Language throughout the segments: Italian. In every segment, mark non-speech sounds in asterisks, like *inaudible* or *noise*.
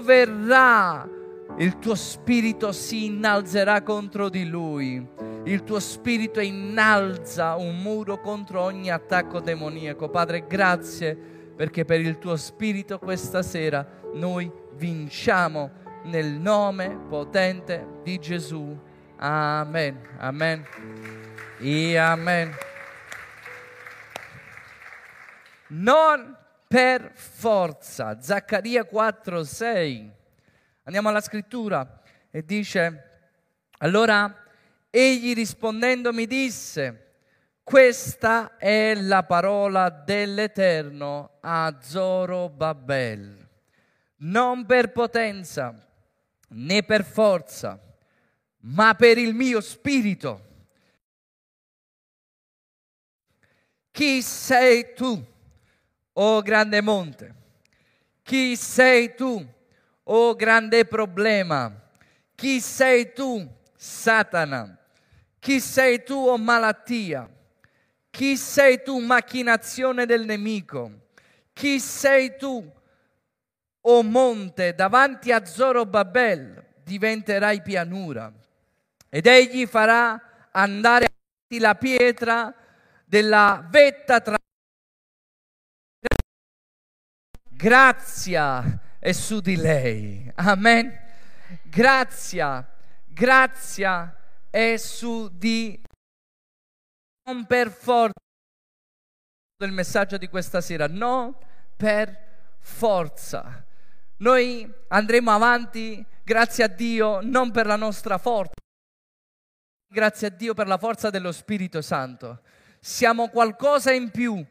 verrà, il tuo spirito si innalzerà contro di lui. Il tuo spirito innalza un muro contro ogni attacco demoniaco. Padre, grazie perché per il tuo spirito questa sera noi vinciamo nel nome potente di Gesù. Amen. Amen. E amen. Non per forza. Zaccaria 4, 6. Andiamo alla scrittura e dice, allora egli rispondendo mi disse, questa è la parola dell'Eterno a Zorobabel. Non per potenza né per forza, ma per il mio spirito. Chi sei tu, o grande monte? Chi sei tu, o grande problema? Chi sei tu, Satana? Chi sei tu, o malattia? Chi sei tu, macchinazione del nemico? Chi sei tu, o monte, davanti a Zorobabel diventerai pianura ed egli farà andare la pietra della vetta tra grazia è su di lei. Amen. Grazia, grazia è su di non per forza del messaggio di questa sera, no per forza. Noi andremo avanti, grazie a Dio, non per la nostra forza, grazie a Dio per la forza dello Spirito Santo. Siamo qualcosa in più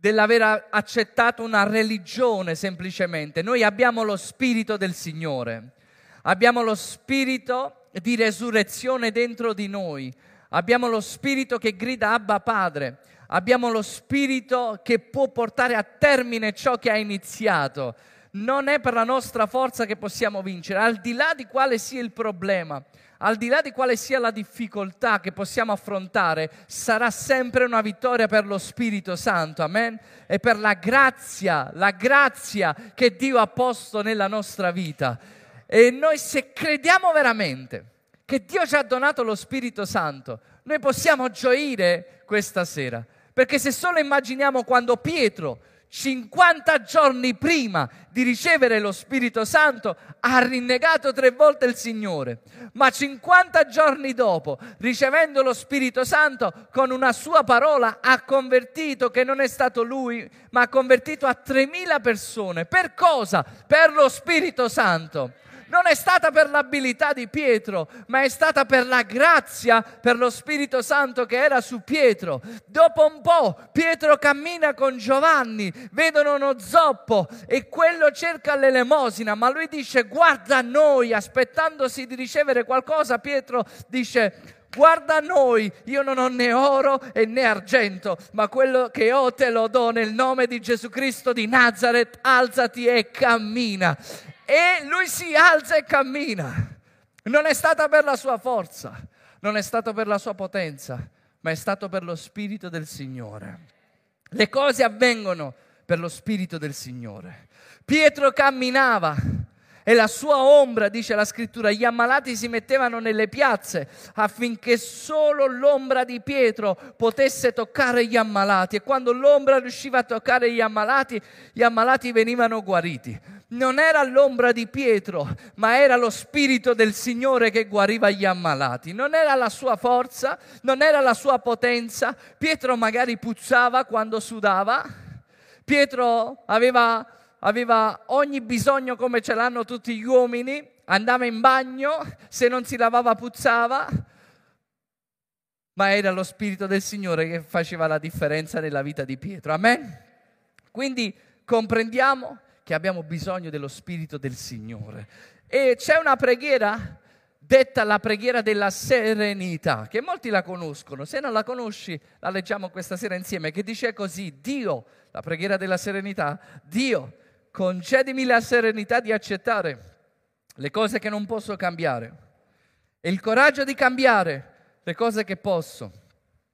dell'aver accettato una religione semplicemente. Noi abbiamo lo Spirito del Signore, abbiamo lo Spirito di resurrezione dentro di noi, abbiamo lo Spirito che grida Abba Padre, abbiamo lo Spirito che può portare a termine ciò che ha iniziato. Non è per la nostra forza che possiamo vincere, al di là di quale sia il problema, al di là di quale sia la difficoltà che possiamo affrontare, sarà sempre una vittoria per lo Spirito Santo, amen? E per la grazia, la grazia che Dio ha posto nella nostra vita. E noi se crediamo veramente che Dio ci ha donato lo Spirito Santo, noi possiamo gioire questa sera. Perché se solo immaginiamo quando Pietro 50 giorni prima di ricevere lo Spirito Santo ha rinnegato tre volte il Signore, ma 50 giorni dopo, ricevendo lo Spirito Santo, con una sua parola ha convertito, che non è stato lui, ma ha convertito a 3.000 persone. Per cosa? Per lo Spirito Santo non è stata per l'abilità di Pietro, ma è stata per la grazia, per lo Spirito Santo che era su Pietro. Dopo un po' Pietro cammina con Giovanni, vedono uno zoppo e quello cerca l'elemosina, ma lui dice guarda a noi, aspettandosi di ricevere qualcosa, Pietro dice guarda a noi, io non ho né oro e né argento, ma quello che ho te lo do nel nome di Gesù Cristo di Nazareth, alzati e cammina e lui si alza e cammina. Non è stata per la sua forza, non è stato per la sua potenza, ma è stato per lo Spirito del Signore. Le cose avvengono per lo Spirito del Signore. Pietro camminava e la sua ombra, dice la scrittura, gli ammalati si mettevano nelle piazze affinché solo l'ombra di Pietro potesse toccare gli ammalati e quando l'ombra riusciva a toccare gli ammalati, gli ammalati venivano guariti. Non era l'ombra di Pietro, ma era lo Spirito del Signore che guariva gli ammalati. Non era la sua forza, non era la sua potenza. Pietro magari puzzava quando sudava. Pietro aveva aveva ogni bisogno come ce l'hanno tutti gli uomini, andava in bagno, se non si lavava puzzava, ma era lo Spirito del Signore che faceva la differenza nella vita di Pietro. Amen? Quindi comprendiamo che abbiamo bisogno dello Spirito del Signore. E c'è una preghiera detta la preghiera della serenità, che molti la conoscono. Se non la conosci, la leggiamo questa sera insieme, che dice così, Dio, la preghiera della serenità, Dio concedimi la serenità di accettare le cose che non posso cambiare e il coraggio di cambiare le cose che posso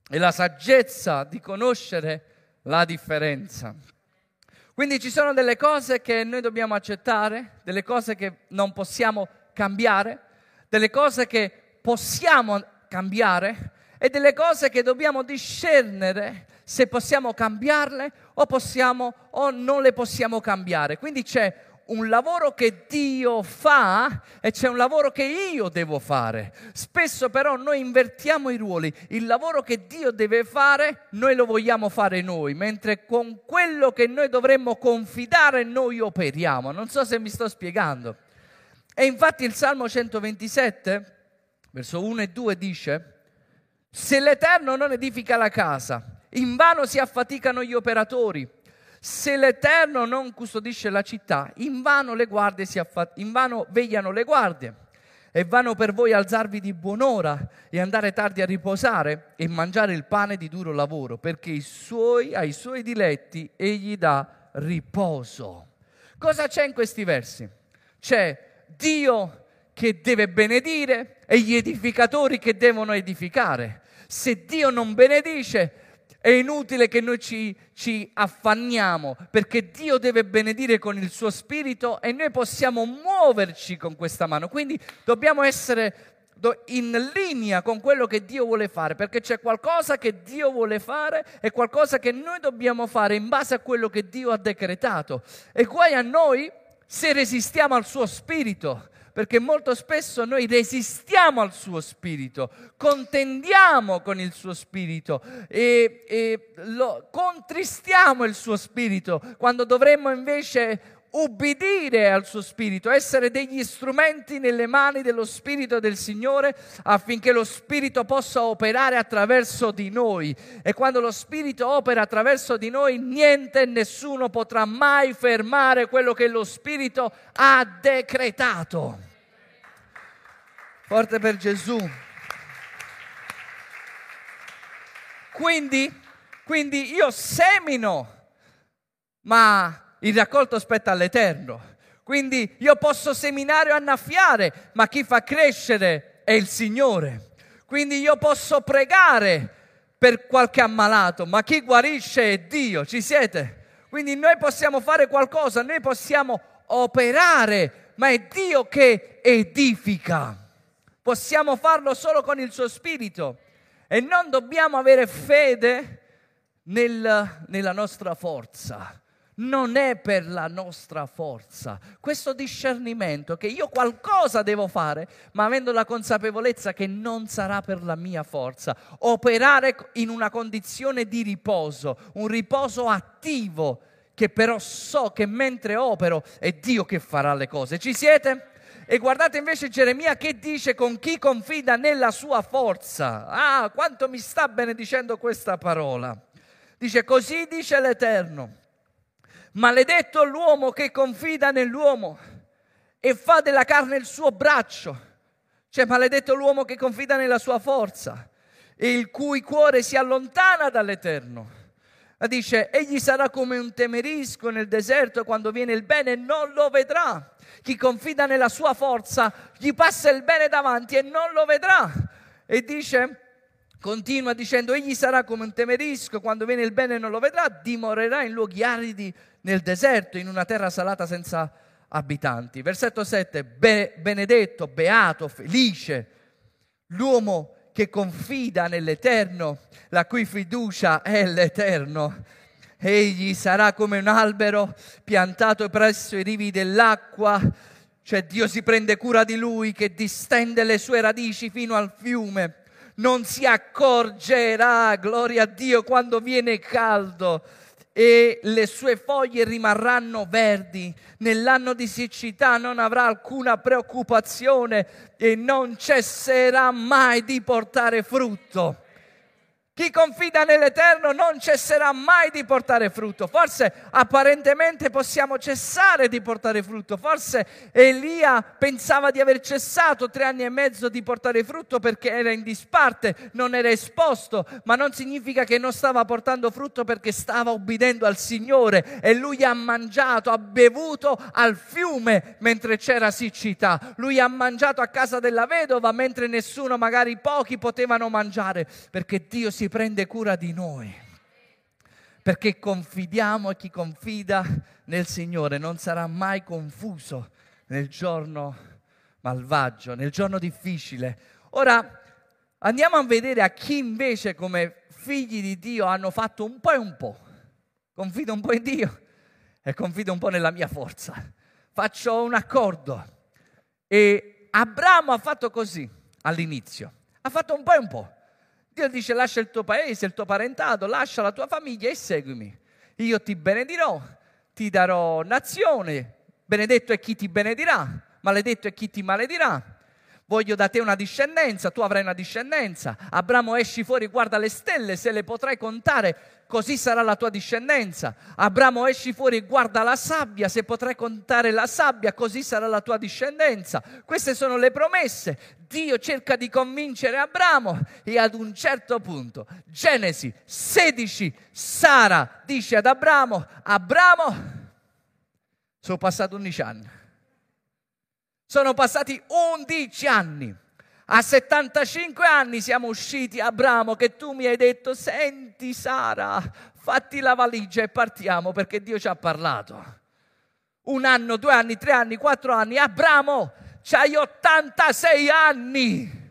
e la saggezza di conoscere la differenza. Quindi ci sono delle cose che noi dobbiamo accettare, delle cose che non possiamo cambiare, delle cose che possiamo cambiare e delle cose che dobbiamo discernere se possiamo cambiarle o, possiamo, o non le possiamo cambiare. Quindi c'è un lavoro che Dio fa e c'è un lavoro che io devo fare. Spesso però noi invertiamo i ruoli. Il lavoro che Dio deve fare, noi lo vogliamo fare noi, mentre con quello che noi dovremmo confidare noi operiamo. Non so se mi sto spiegando. E infatti il Salmo 127, verso 1 e 2 dice, se l'Eterno non edifica la casa, invano si affaticano gli operatori. Se l'Eterno non custodisce la città, invano, le guardie si affat- invano vegliano le guardie. E vanno per voi alzarvi di buon'ora e andare tardi a riposare e mangiare il pane di duro lavoro, perché suoi, ai suoi diletti egli dà riposo. Cosa c'è in questi versi? C'è Dio che deve benedire e gli edificatori che devono edificare. Se Dio non benedice, è inutile che noi ci, ci, affanniamo perché Dio deve benedire con il suo spirito e noi possiamo muoverci con questa mano. Quindi dobbiamo essere in linea con quello che Dio vuole fare perché c'è qualcosa che Dio vuole fare e qualcosa che noi dobbiamo fare in base a quello che Dio ha decretato. E guai a noi se resistiamo al suo spirito perché molto spesso noi resistiamo al suo spirito, contendiamo con il suo spirito e, e lo, contristiamo il suo spirito, quando dovremmo invece ubbidire al suo spirito, essere degli strumenti nelle mani dello spirito del Signore affinché lo spirito possa operare attraverso di noi. E quando lo spirito opera attraverso di noi, niente e nessuno potrà mai fermare quello che lo spirito ha decretato. Forte per Gesù. Quindi, quindi io semino, ma il raccolto spetta all'Eterno. Quindi io posso seminare o annaffiare, ma chi fa crescere è il Signore. Quindi io posso pregare per qualche ammalato, ma chi guarisce è Dio. Ci siete? Quindi noi possiamo fare qualcosa, noi possiamo operare, ma è Dio che edifica. Possiamo farlo solo con il suo spirito e non dobbiamo avere fede nel, nella nostra forza non è per la nostra forza. Questo discernimento che io qualcosa devo fare, ma avendo la consapevolezza che non sarà per la mia forza. Operare in una condizione di riposo, un riposo attivo, che però so che mentre opero è Dio che farà le cose. Ci siete? E guardate invece Geremia che dice con chi confida nella sua forza. Ah, quanto mi sta benedicendo questa parola. Dice così dice l'Eterno Maledetto l'uomo che confida nell'uomo e fa della carne il suo braccio. Cioè, maledetto l'uomo che confida nella sua forza e il cui cuore si allontana dall'Eterno. Ma dice, egli sarà come un temerisco nel deserto quando viene il bene non lo vedrà. Chi confida nella sua forza gli passa il bene davanti e non lo vedrà. E dice, continua dicendo, egli sarà come un temerisco quando viene il bene non lo vedrà, dimorerà in luoghi aridi nel deserto, in una terra salata senza abitanti. Versetto 7, Be- benedetto, beato, felice, l'uomo che confida nell'Eterno, la cui fiducia è l'Eterno. Egli sarà come un albero piantato presso i rivi dell'acqua, cioè Dio si prende cura di lui che distende le sue radici fino al fiume. Non si accorgerà, gloria a Dio, quando viene caldo e le sue foglie rimarranno verdi. Nell'anno di siccità non avrà alcuna preoccupazione e non cesserà mai di portare frutto. Chi confida nell'Eterno non cesserà mai di portare frutto. Forse apparentemente possiamo cessare di portare frutto. Forse Elia pensava di aver cessato tre anni e mezzo di portare frutto perché era in disparte, non era esposto, ma non significa che non stava portando frutto perché stava obbedendo al Signore e lui ha mangiato, ha bevuto al fiume mentre c'era siccità. Lui ha mangiato a casa della vedova mentre nessuno, magari pochi, potevano mangiare perché Dio si si prende cura di noi. perché confidiamo e chi confida nel Signore non sarà mai confuso nel giorno malvagio, nel giorno difficile. Ora andiamo a vedere a chi invece come figli di Dio hanno fatto un po' e un po'. Confido un po' in Dio e confido un po' nella mia forza. Faccio un accordo. E Abramo ha fatto così all'inizio. Ha fatto un po' e un po'. Dio dice lascia il tuo paese, il tuo parentato, lascia la tua famiglia e seguimi. Io ti benedirò, ti darò nazione, benedetto è chi ti benedirà, maledetto è chi ti maledirà voglio da te una discendenza, tu avrai una discendenza. Abramo esci fuori, guarda le stelle, se le potrai contare, così sarà la tua discendenza. Abramo esci fuori, guarda la sabbia, se potrai contare la sabbia, così sarà la tua discendenza. Queste sono le promesse. Dio cerca di convincere Abramo e ad un certo punto, Genesi 16, Sara dice ad Abramo, Abramo, sono passati 11 anni sono passati 11 anni. A 75 anni siamo usciti, Abramo, che tu mi hai detto, senti Sara, fatti la valigia e partiamo perché Dio ci ha parlato. Un anno, due anni, tre anni, quattro anni. Abramo, c'hai 86 anni.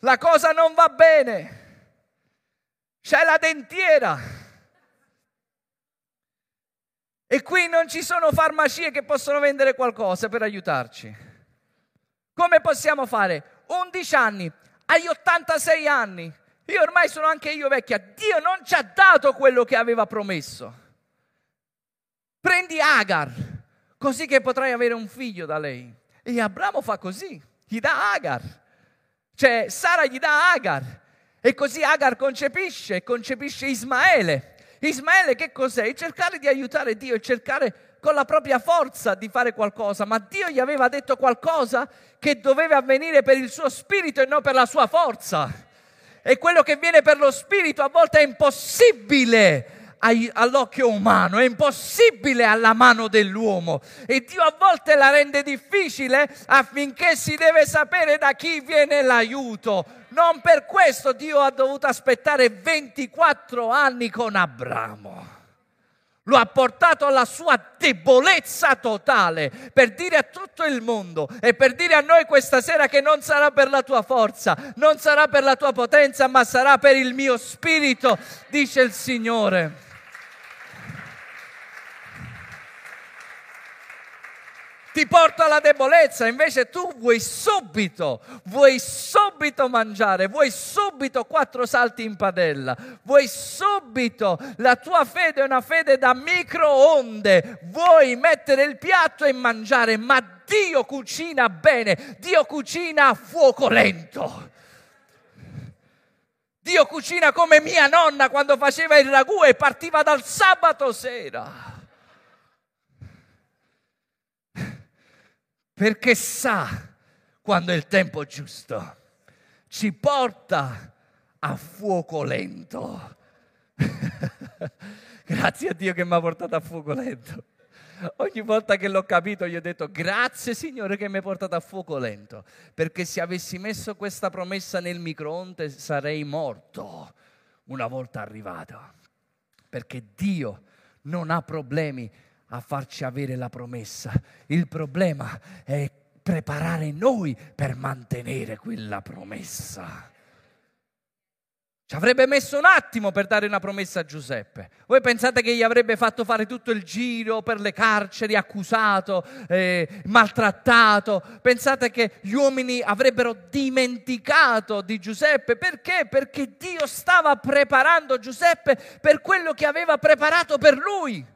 La cosa non va bene. C'è la dentiera e qui non ci sono farmacie che possono vendere qualcosa per aiutarci. Come possiamo fare? 11 anni, hai 86 anni, io ormai sono anche io vecchia, Dio non ci ha dato quello che aveva promesso. Prendi Agar, così che potrai avere un figlio da lei. E Abramo fa così, gli dà Agar. Cioè Sara gli dà Agar. E così Agar concepisce, concepisce Ismaele. Ismaele che cos'è? Cercare di aiutare Dio e cercare con la propria forza di fare qualcosa, ma Dio gli aveva detto qualcosa che doveva avvenire per il suo spirito e non per la sua forza. E quello che viene per lo spirito a volte è impossibile all'occhio umano, è impossibile alla mano dell'uomo e Dio a volte la rende difficile affinché si deve sapere da chi viene l'aiuto. Non per questo Dio ha dovuto aspettare 24 anni con Abramo. Lo ha portato alla sua debolezza totale per dire a tutto il mondo e per dire a noi questa sera che non sarà per la tua forza, non sarà per la tua potenza, ma sarà per il mio spirito, dice il Signore. Ti porta alla debolezza, invece tu vuoi subito, vuoi subito mangiare, vuoi subito quattro salti in padella, vuoi subito, la tua fede è una fede da microonde, vuoi mettere il piatto e mangiare, ma Dio cucina bene, Dio cucina a fuoco lento. Dio cucina come mia nonna quando faceva il ragù e partiva dal sabato sera. Perché sa quando è il tempo giusto. Ci porta a fuoco lento. *laughs* grazie a Dio che mi ha portato a fuoco lento. Ogni volta che l'ho capito gli ho detto grazie Signore che mi hai portato a fuoco lento, perché se avessi messo questa promessa nel microonde sarei morto una volta arrivato, perché Dio non ha problemi a farci avere la promessa. Il problema è preparare noi per mantenere quella promessa. Ci avrebbe messo un attimo per dare una promessa a Giuseppe. Voi pensate che gli avrebbe fatto fare tutto il giro per le carceri, accusato, eh, maltrattato? Pensate che gli uomini avrebbero dimenticato di Giuseppe? Perché? Perché Dio stava preparando Giuseppe per quello che aveva preparato per lui.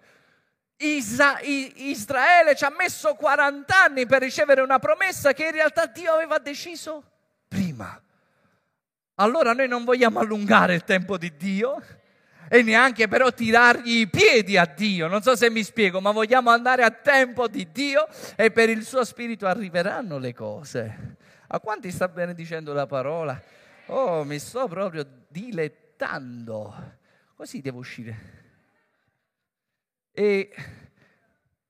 Isa- Israele ci ha messo 40 anni per ricevere una promessa che in realtà Dio aveva deciso prima. Allora noi non vogliamo allungare il tempo di Dio e neanche però tirargli i piedi a Dio. Non so se mi spiego, ma vogliamo andare a tempo di Dio e per il suo spirito arriveranno le cose. A quanti sta benedicendo la parola? Oh, mi sto proprio dilettando. Così devo uscire. E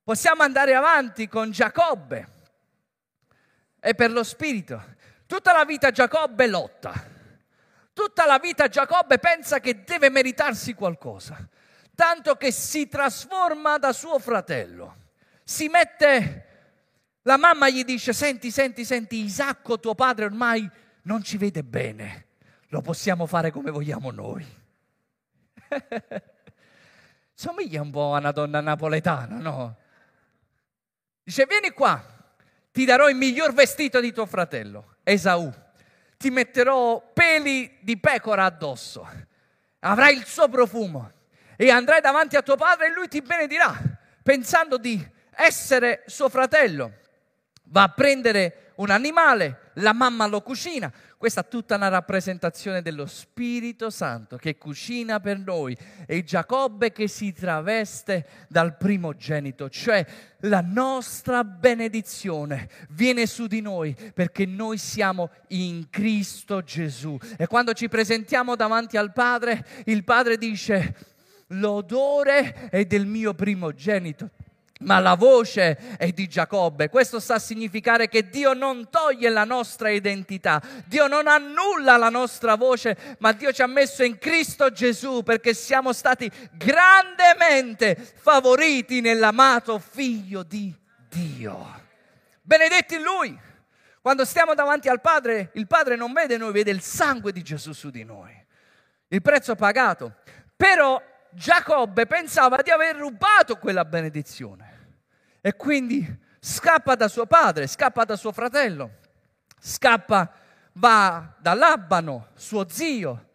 possiamo andare avanti con Giacobbe. E per lo spirito. Tutta la vita Giacobbe lotta. Tutta la vita Giacobbe pensa che deve meritarsi qualcosa, tanto che si trasforma da suo fratello. Si mette, la mamma gli dice, senti, senti, senti, Isacco tuo padre ormai non ci vede bene, lo possiamo fare come vogliamo noi. *laughs* Somiglia un po' a una donna napoletana, no? Dice, vieni qua, ti darò il miglior vestito di tuo fratello, Esaù. Ti metterò peli di pecora addosso. Avrai il suo profumo. E andrai davanti a tuo padre e lui ti benedirà, pensando di essere suo fratello. Va a prendere un animale, la mamma lo cucina, questa è tutta una rappresentazione dello Spirito Santo che cucina per noi e Giacobbe che si traveste dal primogenito, cioè la nostra benedizione viene su di noi perché noi siamo in Cristo Gesù. E quando ci presentiamo davanti al Padre, il Padre dice, l'odore è del mio primogenito ma la voce è di Giacobbe. Questo sta a significare che Dio non toglie la nostra identità, Dio non annulla la nostra voce, ma Dio ci ha messo in Cristo Gesù perché siamo stati grandemente favoriti nell'amato figlio di Dio. Benedetti Lui. Quando stiamo davanti al Padre, il Padre non vede noi, vede il sangue di Gesù su di noi. Il prezzo pagato. Però Giacobbe pensava di aver rubato quella benedizione e quindi scappa da suo padre, scappa da suo fratello, scappa, va da Labano, suo zio,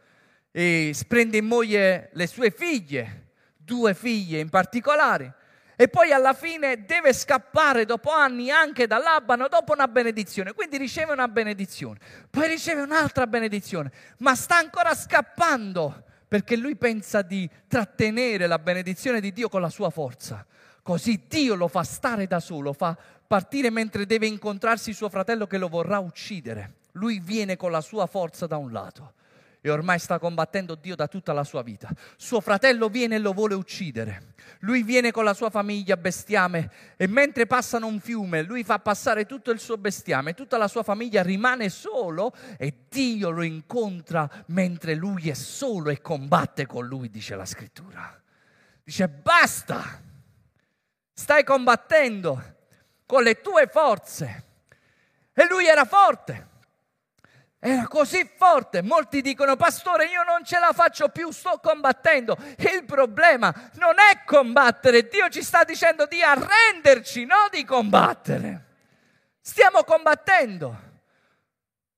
e prende in moglie le sue figlie, due figlie in particolare, e poi alla fine deve scappare dopo anni anche da Labano dopo una benedizione. Quindi riceve una benedizione, poi riceve un'altra benedizione, ma sta ancora scappando perché lui pensa di trattenere la benedizione di Dio con la sua forza. Così Dio lo fa stare da solo, fa partire mentre deve incontrarsi suo fratello che lo vorrà uccidere. Lui viene con la sua forza da un lato e ormai sta combattendo Dio da tutta la sua vita. Suo fratello viene e lo vuole uccidere. Lui viene con la sua famiglia bestiame e mentre passano un fiume, lui fa passare tutto il suo bestiame, tutta la sua famiglia rimane solo e Dio lo incontra mentre lui è solo e combatte con lui, dice la scrittura. Dice basta, stai combattendo con le tue forze. E lui era forte era così forte. Molti dicono, pastore, io non ce la faccio più, sto combattendo. Il problema non è combattere, Dio ci sta dicendo di arrenderci, non di combattere. Stiamo combattendo.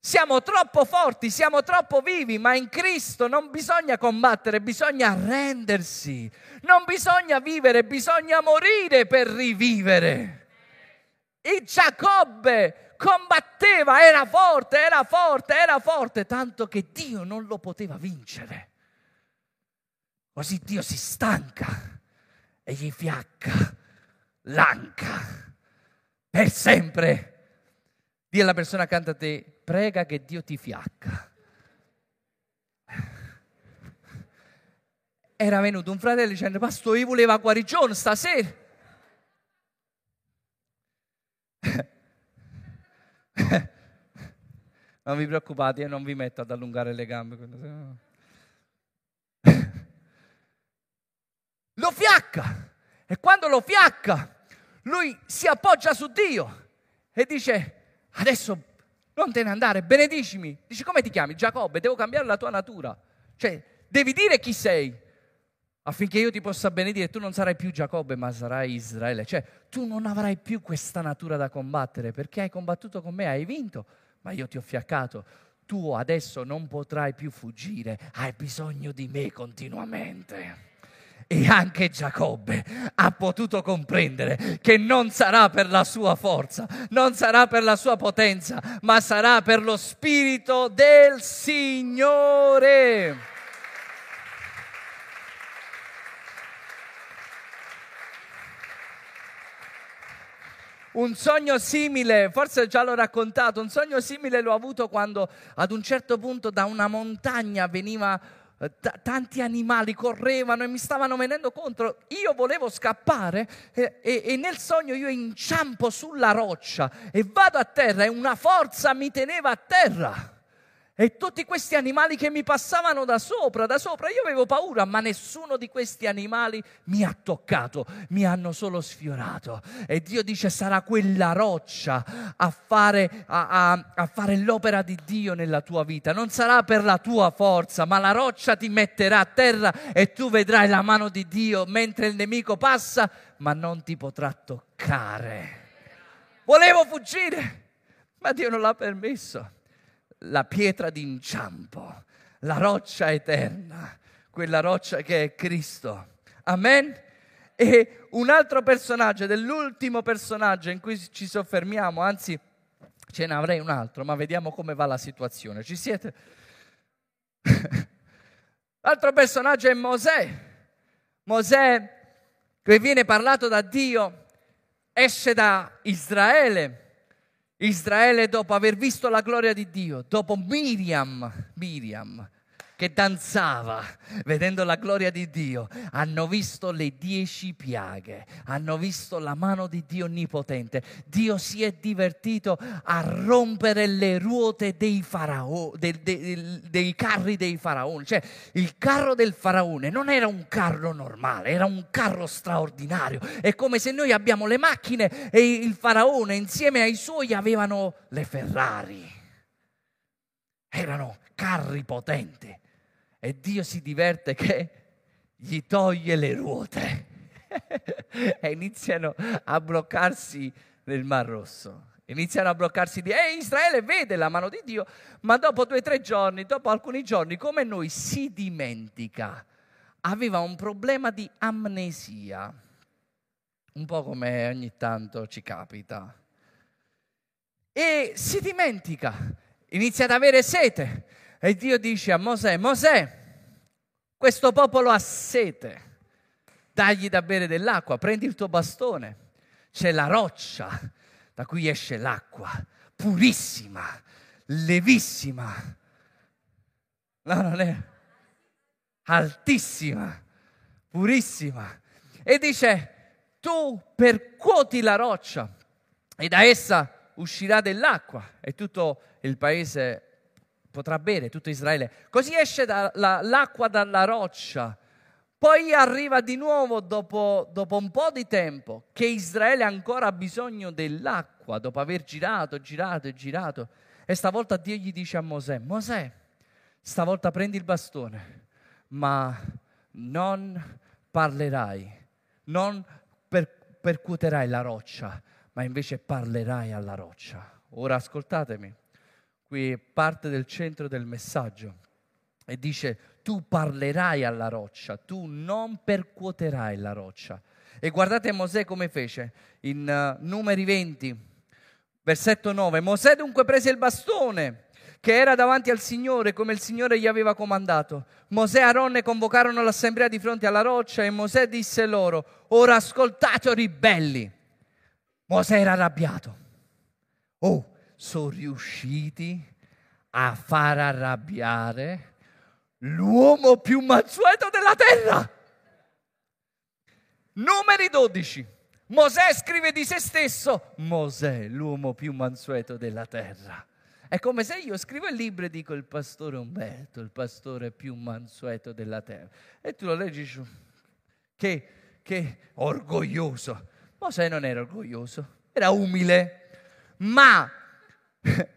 Siamo troppo forti, siamo troppo vivi, ma in Cristo non bisogna combattere, bisogna arrendersi. Non bisogna vivere, bisogna morire per rivivere. E Giacobbe combatteva, era forte, era forte, era forte, tanto che Dio non lo poteva vincere. Così Dio si stanca e gli fiacca l'anca per sempre. Dì alla persona accanto a te, prega che Dio ti fiacca. Era venuto un fratello dicendo, pastore, io volevo guarigione stasera. *laughs* non vi preoccupate, io non vi metto ad allungare le gambe. Lo fiacca e quando lo fiacca lui si appoggia su Dio e dice adesso non te ne andare, benedicimi. Dice come ti chiami? Giacobbe, devo cambiare la tua natura. Cioè, devi dire chi sei affinché io ti possa benedire, tu non sarai più Giacobbe, ma sarai Israele. Cioè, tu non avrai più questa natura da combattere perché hai combattuto con me, hai vinto, ma io ti ho fiaccato. Tu adesso non potrai più fuggire, hai bisogno di me continuamente. E anche Giacobbe ha potuto comprendere che non sarà per la sua forza, non sarà per la sua potenza, ma sarà per lo Spirito del Signore. Un sogno simile, forse già l'ho raccontato, un sogno simile l'ho avuto quando ad un certo punto da una montagna veniva t- tanti animali correvano e mi stavano venendo contro. Io volevo scappare e, e, e, nel sogno io inciampo sulla roccia e vado a terra e una forza mi teneva a terra. E tutti questi animali che mi passavano da sopra, da sopra, io avevo paura, ma nessuno di questi animali mi ha toccato, mi hanno solo sfiorato. E Dio dice sarà quella roccia a fare, a, a, a fare l'opera di Dio nella tua vita. Non sarà per la tua forza, ma la roccia ti metterà a terra e tu vedrai la mano di Dio mentre il nemico passa, ma non ti potrà toccare. Volevo fuggire, ma Dio non l'ha permesso la pietra d'inciampo, la roccia eterna, quella roccia che è Cristo. Amen? E un altro personaggio, dell'ultimo personaggio in cui ci soffermiamo, anzi ce ne avrei un altro, ma vediamo come va la situazione. Ci siete? *laughs* L'altro personaggio è Mosè. Mosè che viene parlato da Dio, esce da Israele Israele dopo aver visto la gloria di Dio, dopo Miriam, Miriam che danzava vedendo la gloria di Dio, hanno visto le dieci piaghe, hanno visto la mano di Dio onnipotente. Dio si è divertito a rompere le ruote dei, farao, dei, dei, dei carri dei faraoni. Cioè, il carro del faraone non era un carro normale, era un carro straordinario. È come se noi abbiamo le macchine e il faraone insieme ai suoi avevano le Ferrari. Erano carri potenti e Dio si diverte che gli toglie le ruote *laughs* e iniziano a bloccarsi nel Mar Rosso. Iniziano a bloccarsi di... E Israele vede la mano di Dio, ma dopo due o tre giorni, dopo alcuni giorni, come noi, si dimentica. Aveva un problema di amnesia, un po' come ogni tanto ci capita. E si dimentica, inizia ad avere sete e Dio dice a Mosè, Mosè, questo popolo ha sete, dagli da bere dell'acqua, prendi il tuo bastone, c'è la roccia da cui esce l'acqua, purissima, levissima. No, non è altissima, purissima. E dice, tu percuoti la roccia e da essa uscirà dell'acqua e tutto il paese potrà bere tutto Israele. Così esce da, la, l'acqua dalla roccia. Poi arriva di nuovo dopo, dopo, un po' di tempo che Israele ancora ha bisogno dell'acqua, dopo aver girato, girato e girato. E stavolta Dio gli dice a Mosè, Mosè, stavolta prendi il bastone, ma non parlerai, non per, percuoterai la roccia, ma invece parlerai alla roccia. Ora ascoltatemi qui parte del centro del messaggio, e dice tu parlerai alla roccia, tu non percuoterai la roccia. E guardate Mosè come fece in uh, numeri 20, versetto 9. Mosè dunque prese il bastone che era davanti al Signore come il Signore gli aveva comandato. Mosè e Aaronne convocarono l'assemblea di fronte alla roccia e Mosè disse loro, ora ascoltate o ribelli. Mosè era arrabbiato. Oh, sono riusciti a far arrabbiare l'uomo più mansueto della terra. Numeri 12. Mosè scrive di se stesso, Mosè, l'uomo più mansueto della terra. È come se io scrivo il libro e dico il pastore Umberto, il pastore più mansueto della terra. E tu lo leggi, che, che orgoglioso. Mosè non era orgoglioso, era umile, ma *laughs*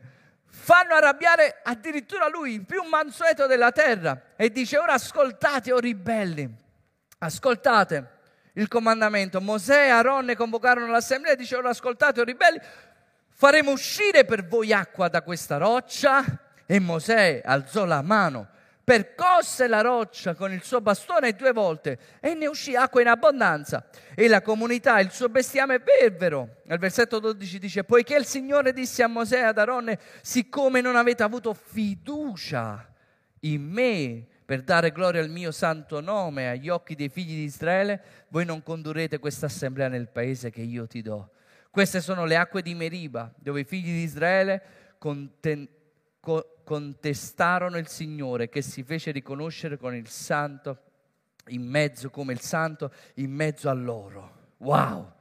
fanno arrabbiare addirittura lui, il più mansueto della terra, e dice ora ascoltate, o ribelli, ascoltate il comandamento. Mosè e Aaronne convocarono l'assemblea e dicevano ascoltate, o ribelli, faremo uscire per voi acqua da questa roccia. E Mosè alzò la mano percosse la roccia con il suo bastone due volte e ne uscì acqua in abbondanza. E la comunità, il suo bestiame bevvero. Nel versetto 12 dice, poiché il Signore disse a Mosè e ad Aronne, siccome non avete avuto fiducia in me per dare gloria al mio santo nome agli occhi dei figli di Israele, voi non condurrete questa assemblea nel paese che io ti do. Queste sono le acque di Meriba, dove i figli di Israele conten- contestarono il Signore che si fece riconoscere con il santo in mezzo, come il santo in mezzo a loro. Wow!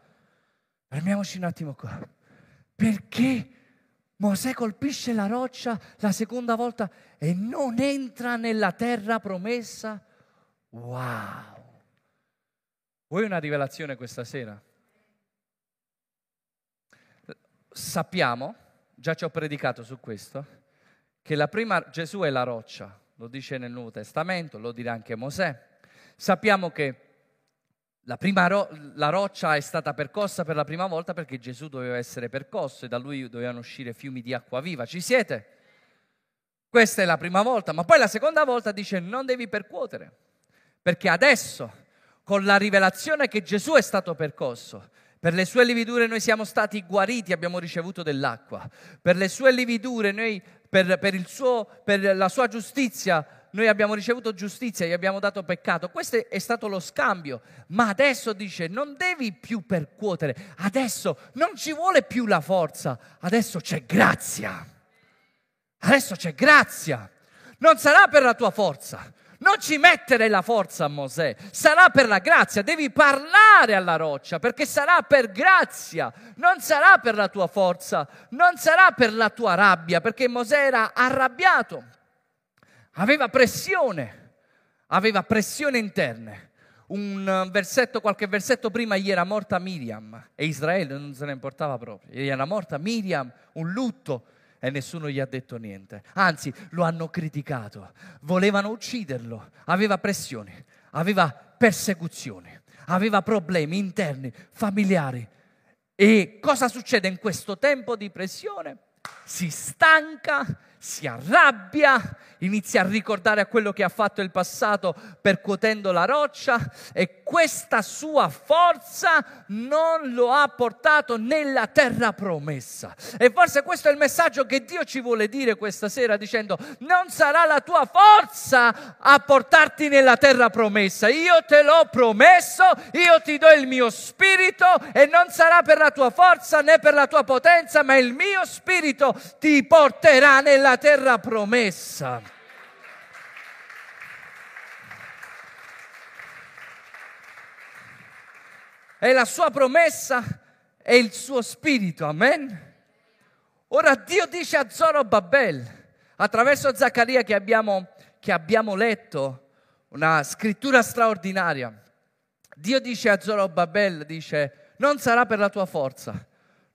Fermiamoci un attimo qua. Perché Mosè colpisce la roccia la seconda volta e non entra nella terra promessa. Wow! Vuoi una rivelazione questa sera? Sappiamo, già ci ho predicato su questo, che la prima Gesù è la roccia, lo dice nel Nuovo Testamento, lo dirà anche Mosè. Sappiamo che la, prima ro- la roccia è stata percossa per la prima volta perché Gesù doveva essere percosso e da lui dovevano uscire fiumi di acqua viva. Ci siete? Questa è la prima volta, ma poi la seconda volta dice non devi percuotere, perché adesso, con la rivelazione che Gesù è stato percosso, per le sue lividure noi siamo stati guariti, abbiamo ricevuto dell'acqua. Per le sue lividure, noi, per, per, suo, per la sua giustizia, noi abbiamo ricevuto giustizia, gli abbiamo dato peccato. Questo è stato lo scambio. Ma adesso dice, non devi più percuotere. Adesso non ci vuole più la forza. Adesso c'è grazia. Adesso c'è grazia. Non sarà per la tua forza, non ci mettere la forza a Mosè, sarà per la grazia, devi parlare alla roccia perché sarà per grazia, non sarà per la tua forza, non sarà per la tua rabbia, perché Mosè era arrabbiato, aveva pressione, aveva pressione interne. Un versetto, qualche versetto prima gli era morta Miriam e Israele non se ne importava proprio, gli era morta Miriam, un lutto e nessuno gli ha detto niente. Anzi, lo hanno criticato. Volevano ucciderlo. Aveva pressioni, aveva persecuzioni, aveva problemi interni, familiari. E cosa succede in questo tempo di pressione? Si stanca, si arrabbia, inizia a ricordare a quello che ha fatto il passato percuotendo la roccia e questa sua forza non lo ha portato nella terra promessa. E forse questo è il messaggio che Dio ci vuole dire questa sera dicendo non sarà la tua forza a portarti nella terra promessa, io te l'ho promesso, io ti do il mio spirito e non sarà per la tua forza né per la tua potenza, ma il mio spirito ti porterà nella terra promessa. E la sua promessa è il suo spirito, amen? Ora Dio dice a Zorobabel, attraverso Zaccaria che abbiamo, che abbiamo letto, una scrittura straordinaria, Dio dice a Zorobabel, dice, non sarà per la tua forza,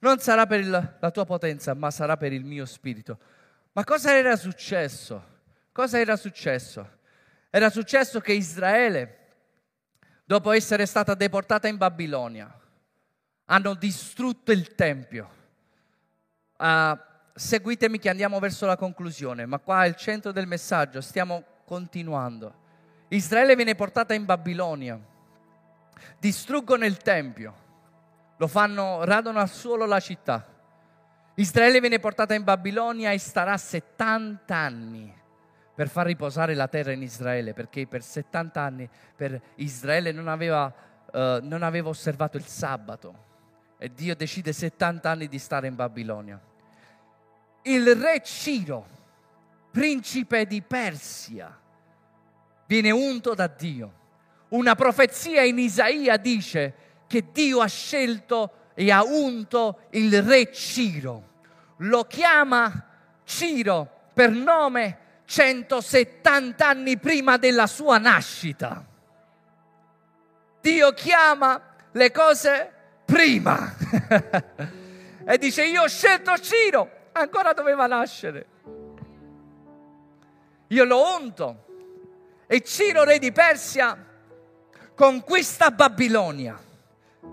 non sarà per il, la tua potenza, ma sarà per il mio spirito. Ma cosa era successo? Cosa era successo? Era successo che Israele, dopo essere stata deportata in Babilonia, hanno distrutto il Tempio. Uh, seguitemi che andiamo verso la conclusione, ma qua è il centro del messaggio, stiamo continuando. Israele viene portata in Babilonia, distruggono il Tempio, lo fanno, radono al suolo la città Israele viene portata in Babilonia e starà 70 anni per far riposare la terra in Israele, perché per 70 anni per Israele non aveva, uh, non aveva osservato il sabato e Dio decide 70 anni di stare in Babilonia. Il re Ciro, principe di Persia, viene unto da Dio. Una profezia in Isaia dice che Dio ha scelto e ha unto il re Ciro lo chiama Ciro per nome 170 anni prima della sua nascita. Dio chiama le cose prima *laughs* e dice io ho scelto Ciro, ancora doveva nascere. Io lo unto e Ciro, re di Persia, conquista Babilonia.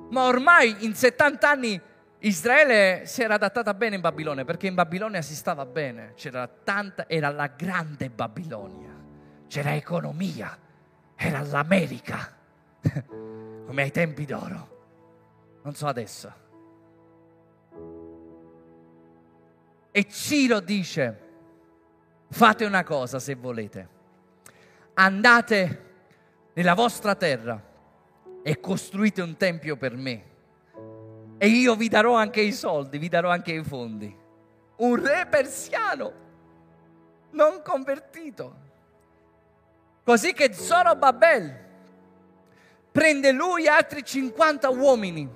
Ma ormai in 70 anni Israele si era adattata bene in Babilonia perché in Babilonia si stava bene, c'era tanta, era la grande Babilonia, c'era economia, era l'America, *laughs* come ai tempi d'oro, non so adesso. E Ciro dice, fate una cosa se volete, andate nella vostra terra e costruite un tempio per me e io vi darò anche i soldi, vi darò anche i fondi. Un re persiano, non convertito. Così che Zorobabel prende lui e altri 50 uomini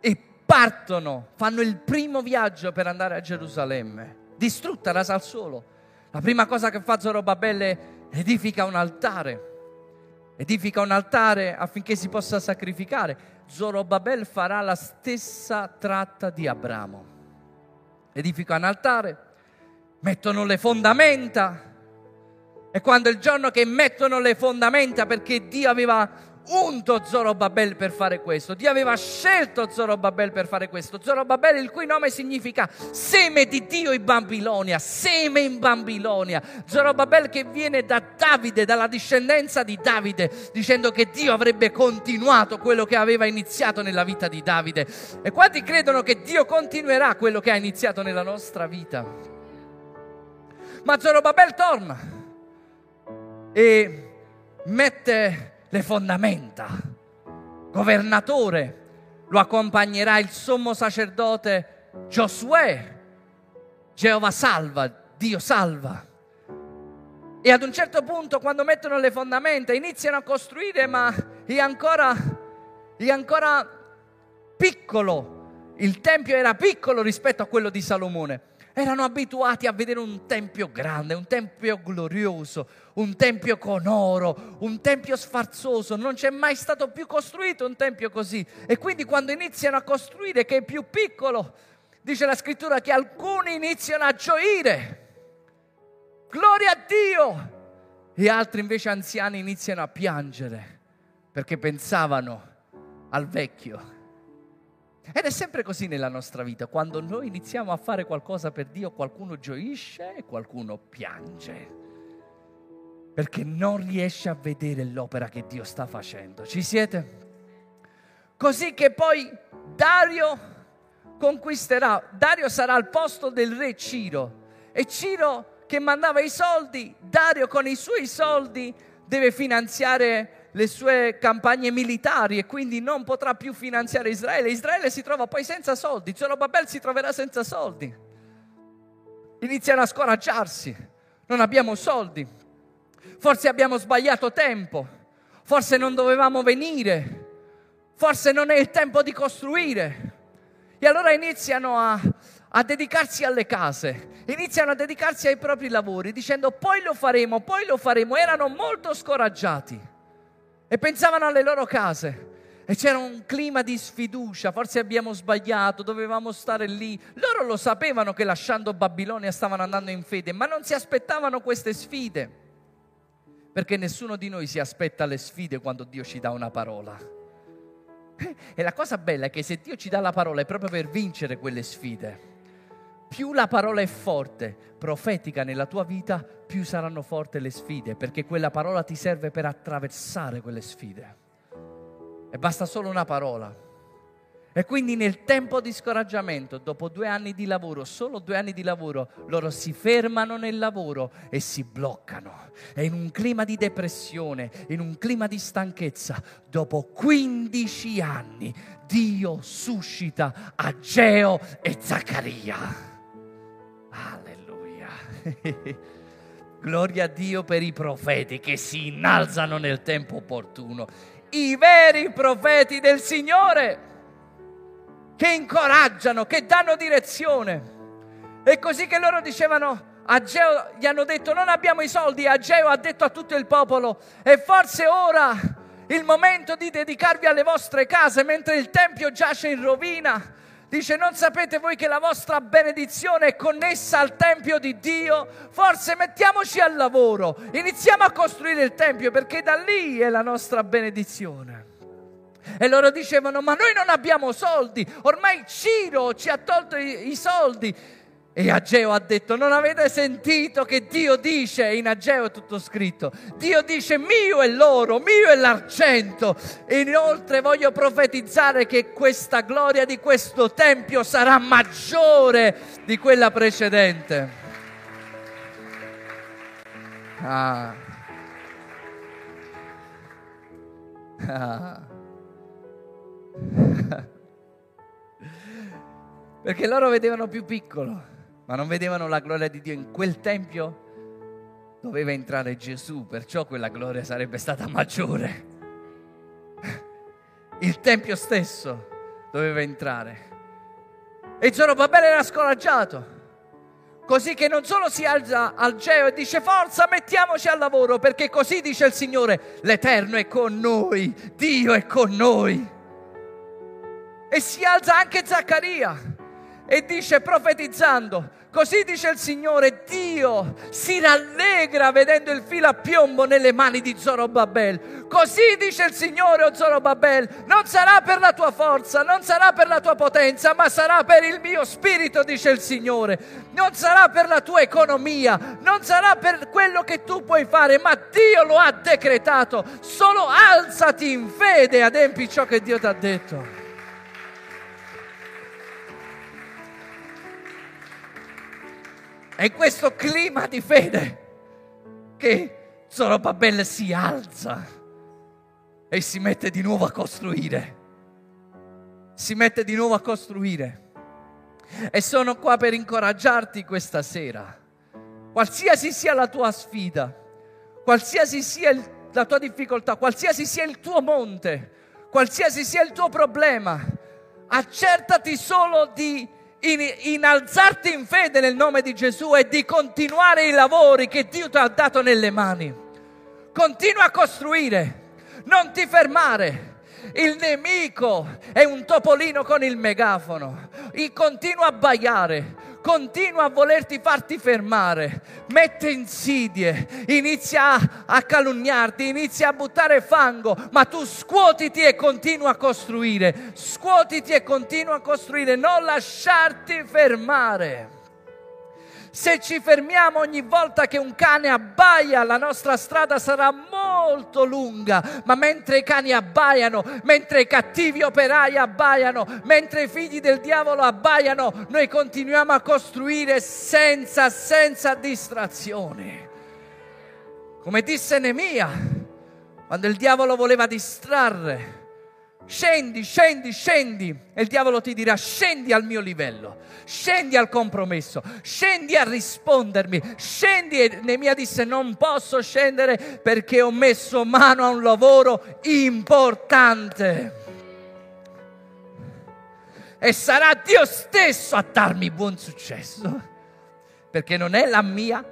e partono, fanno il primo viaggio per andare a Gerusalemme, distrutta, rasa al suolo. La prima cosa che fa Zorobabelle edifica un altare. Edifica un altare affinché si possa sacrificare. Zorobabel farà la stessa tratta di Abramo. Edifica un altare, mettono le fondamenta. E quando il giorno che mettono le fondamenta perché Dio aveva unto Zorobabel per fare questo, Dio aveva scelto Zorobabel per fare questo. Zorobabel, il cui nome significa seme di Dio in Babilonia, seme in Babilonia. Zorobabel che viene da Davide, dalla discendenza di Davide, dicendo che Dio avrebbe continuato quello che aveva iniziato nella vita di Davide. E quanti credono che Dio continuerà quello che ha iniziato nella nostra vita? Ma Zorobabel torna e mette le fondamenta. Governatore, lo accompagnerà il sommo sacerdote Giosuè. Geova salva, Dio salva. E ad un certo punto, quando mettono le fondamenta, iniziano a costruire, ma è ancora, è ancora piccolo. Il tempio era piccolo rispetto a quello di Salomone erano abituati a vedere un tempio grande, un tempio glorioso, un tempio con oro, un tempio sfarzoso. Non c'è mai stato più costruito un tempio così. E quindi quando iniziano a costruire che è più piccolo, dice la scrittura che alcuni iniziano a gioire. Gloria a Dio! E altri invece anziani iniziano a piangere perché pensavano al vecchio ed è sempre così nella nostra vita, quando noi iniziamo a fare qualcosa per Dio, qualcuno gioisce e qualcuno piange, perché non riesce a vedere l'opera che Dio sta facendo. Ci siete? Così che poi Dario conquisterà, Dario sarà al posto del re Ciro e Ciro che mandava i soldi, Dario con i suoi soldi deve finanziare le sue campagne militari e quindi non potrà più finanziare Israele. Israele si trova poi senza soldi, Zorobabel si troverà senza soldi. Iniziano a scoraggiarsi, non abbiamo soldi, forse abbiamo sbagliato tempo, forse non dovevamo venire, forse non è il tempo di costruire. E allora iniziano a, a dedicarsi alle case, iniziano a dedicarsi ai propri lavori dicendo poi lo faremo, poi lo faremo. Erano molto scoraggiati e pensavano alle loro case. E c'era un clima di sfiducia, forse abbiamo sbagliato, dovevamo stare lì. Loro lo sapevano che lasciando Babilonia stavano andando in fede, ma non si aspettavano queste sfide. Perché nessuno di noi si aspetta le sfide quando Dio ci dà una parola. *laughs* E la cosa bella è che se Dio ci dà la parola è proprio per vincere quelle sfide. Più la parola è forte, profetica nella tua vita, più saranno forti le sfide, perché quella parola ti serve per attraversare quelle sfide. E basta solo una parola. E quindi nel tempo di scoraggiamento, dopo due anni di lavoro, solo due anni di lavoro, loro si fermano nel lavoro e si bloccano. E in un clima di depressione, in un clima di stanchezza, dopo 15 anni, Dio suscita Ageo e Zaccaria. Alleluia. *laughs* Gloria a Dio per i profeti che si innalzano nel tempo opportuno. I veri profeti del Signore che incoraggiano, che danno direzione. E così che loro dicevano, Ageo gli hanno detto non abbiamo i soldi, Ageo ha detto a tutto il popolo e forse ora il momento di dedicarvi alle vostre case mentre il Tempio giace in rovina Dice, non sapete voi che la vostra benedizione è connessa al Tempio di Dio? Forse mettiamoci al lavoro, iniziamo a costruire il Tempio perché da lì è la nostra benedizione. E loro dicevano, ma noi non abbiamo soldi, ormai Ciro ci ha tolto i, i soldi. E Ageo ha detto, non avete sentito che Dio dice, in Ageo è tutto scritto, Dio dice mio è l'oro, mio è l'argento. E inoltre voglio profetizzare che questa gloria di questo Tempio sarà maggiore di quella precedente. Ah. Ah. *laughs* Perché loro vedevano più piccolo ma non vedevano la gloria di Dio. In quel tempio doveva entrare Gesù, perciò quella gloria sarebbe stata maggiore. *laughs* Il tempio stesso doveva entrare. E Zorobabele era scoraggiato. Così che non solo si alza al geo e dice forza, mettiamoci al lavoro, perché così dice il Signore, l'Eterno è con noi, Dio è con noi. E si alza anche Zaccaria e dice profetizzando, Così dice il Signore, Dio si rallegra vedendo il filo a piombo nelle mani di Zorobabel. Così dice il Signore, o Zorobabel, non sarà per la tua forza, non sarà per la tua potenza, ma sarà per il mio spirito, dice il Signore. Non sarà per la tua economia, non sarà per quello che tu puoi fare, ma Dio lo ha decretato. Solo alzati in fede e adempi ciò che Dio ti ha detto. È questo clima di fede che Zorobabel si alza e si mette di nuovo a costruire. Si mette di nuovo a costruire. E sono qua per incoraggiarti questa sera. Qualsiasi sia la tua sfida, qualsiasi sia il, la tua difficoltà, qualsiasi sia il tuo monte, qualsiasi sia il tuo problema, accertati solo di in, innalzarti in fede nel nome di Gesù e di continuare i lavori che Dio ti ha dato nelle mani. Continua a costruire, non ti fermare. Il nemico è un topolino con il megafono, continua a baiare, continua a volerti farti fermare, mette insidie, inizia a calunniarti, inizia a buttare fango, ma tu scuotiti e continua a costruire, scuotiti e continua a costruire, non lasciarti fermare. Se ci fermiamo ogni volta che un cane abbaia, la nostra strada sarà molto lunga, ma mentre i cani abbaiano, mentre i cattivi operai abbaiano, mentre i figli del diavolo abbaiano, noi continuiamo a costruire senza, senza distrazione. Come disse Nemia, quando il diavolo voleva distrarre, Scendi, scendi, scendi. E il diavolo ti dirà, scendi al mio livello, scendi al compromesso, scendi a rispondermi, scendi. E Nemia disse, non posso scendere perché ho messo mano a un lavoro importante. E sarà Dio stesso a darmi buon successo, perché non è la mia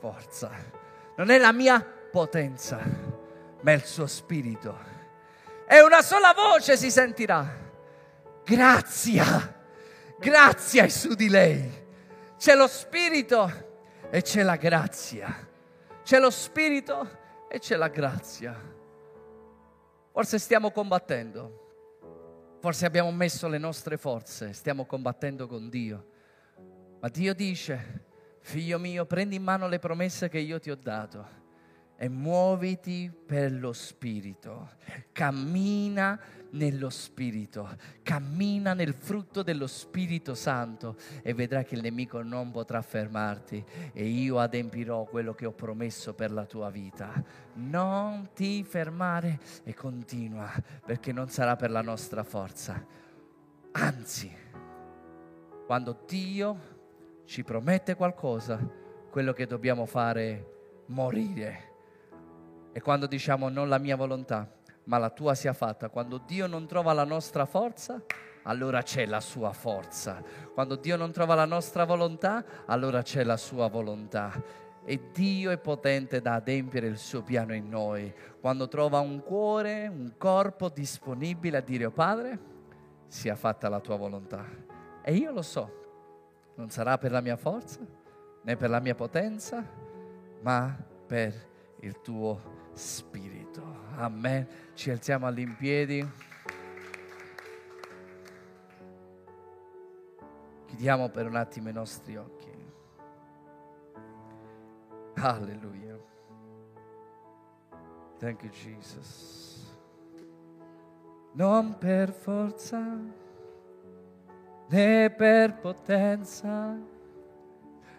forza, non è la mia potenza, ma è il suo spirito e una sola voce si sentirà. Grazia, grazia è su di lei. C'è lo Spirito e c'è la grazia. C'è lo Spirito e c'è la grazia. Forse stiamo combattendo. Forse abbiamo messo le nostre forze, stiamo combattendo con Dio. Ma Dio dice, figlio mio, prendi in mano le promesse che io ti ho dato e muoviti per lo Spirito. Cammina nello Spirito, cammina nel frutto dello Spirito Santo e vedrai che il nemico non potrà fermarti e io adempirò quello che ho promesso per la tua vita. Non ti fermare e continua perché non sarà per la nostra forza. Anzi, quando Dio ci promette qualcosa, quello che dobbiamo fare è morire e quando diciamo non la mia volontà, ma la tua sia fatta, quando Dio non trova la nostra forza, allora c'è la sua forza. Quando Dio non trova la nostra volontà, allora c'è la sua volontà. E Dio è potente da adempiere il suo piano in noi. Quando trova un cuore, un corpo disponibile a dire, oh Padre, sia fatta la tua volontà. E io lo so, non sarà per la mia forza, né per la mia potenza, ma per il tuo volontà Spirito. Amen. Ci alziamo all'impiedi. Chiudiamo per un attimo i nostri occhi. Alleluia. Thank you Jesus. Non per forza né per potenza,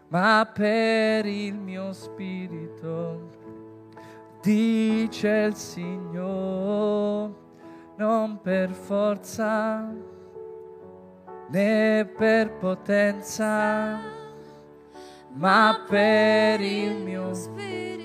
ma per il mio spirito dice il Signore, non per forza né per potenza, ma per il mio spirito,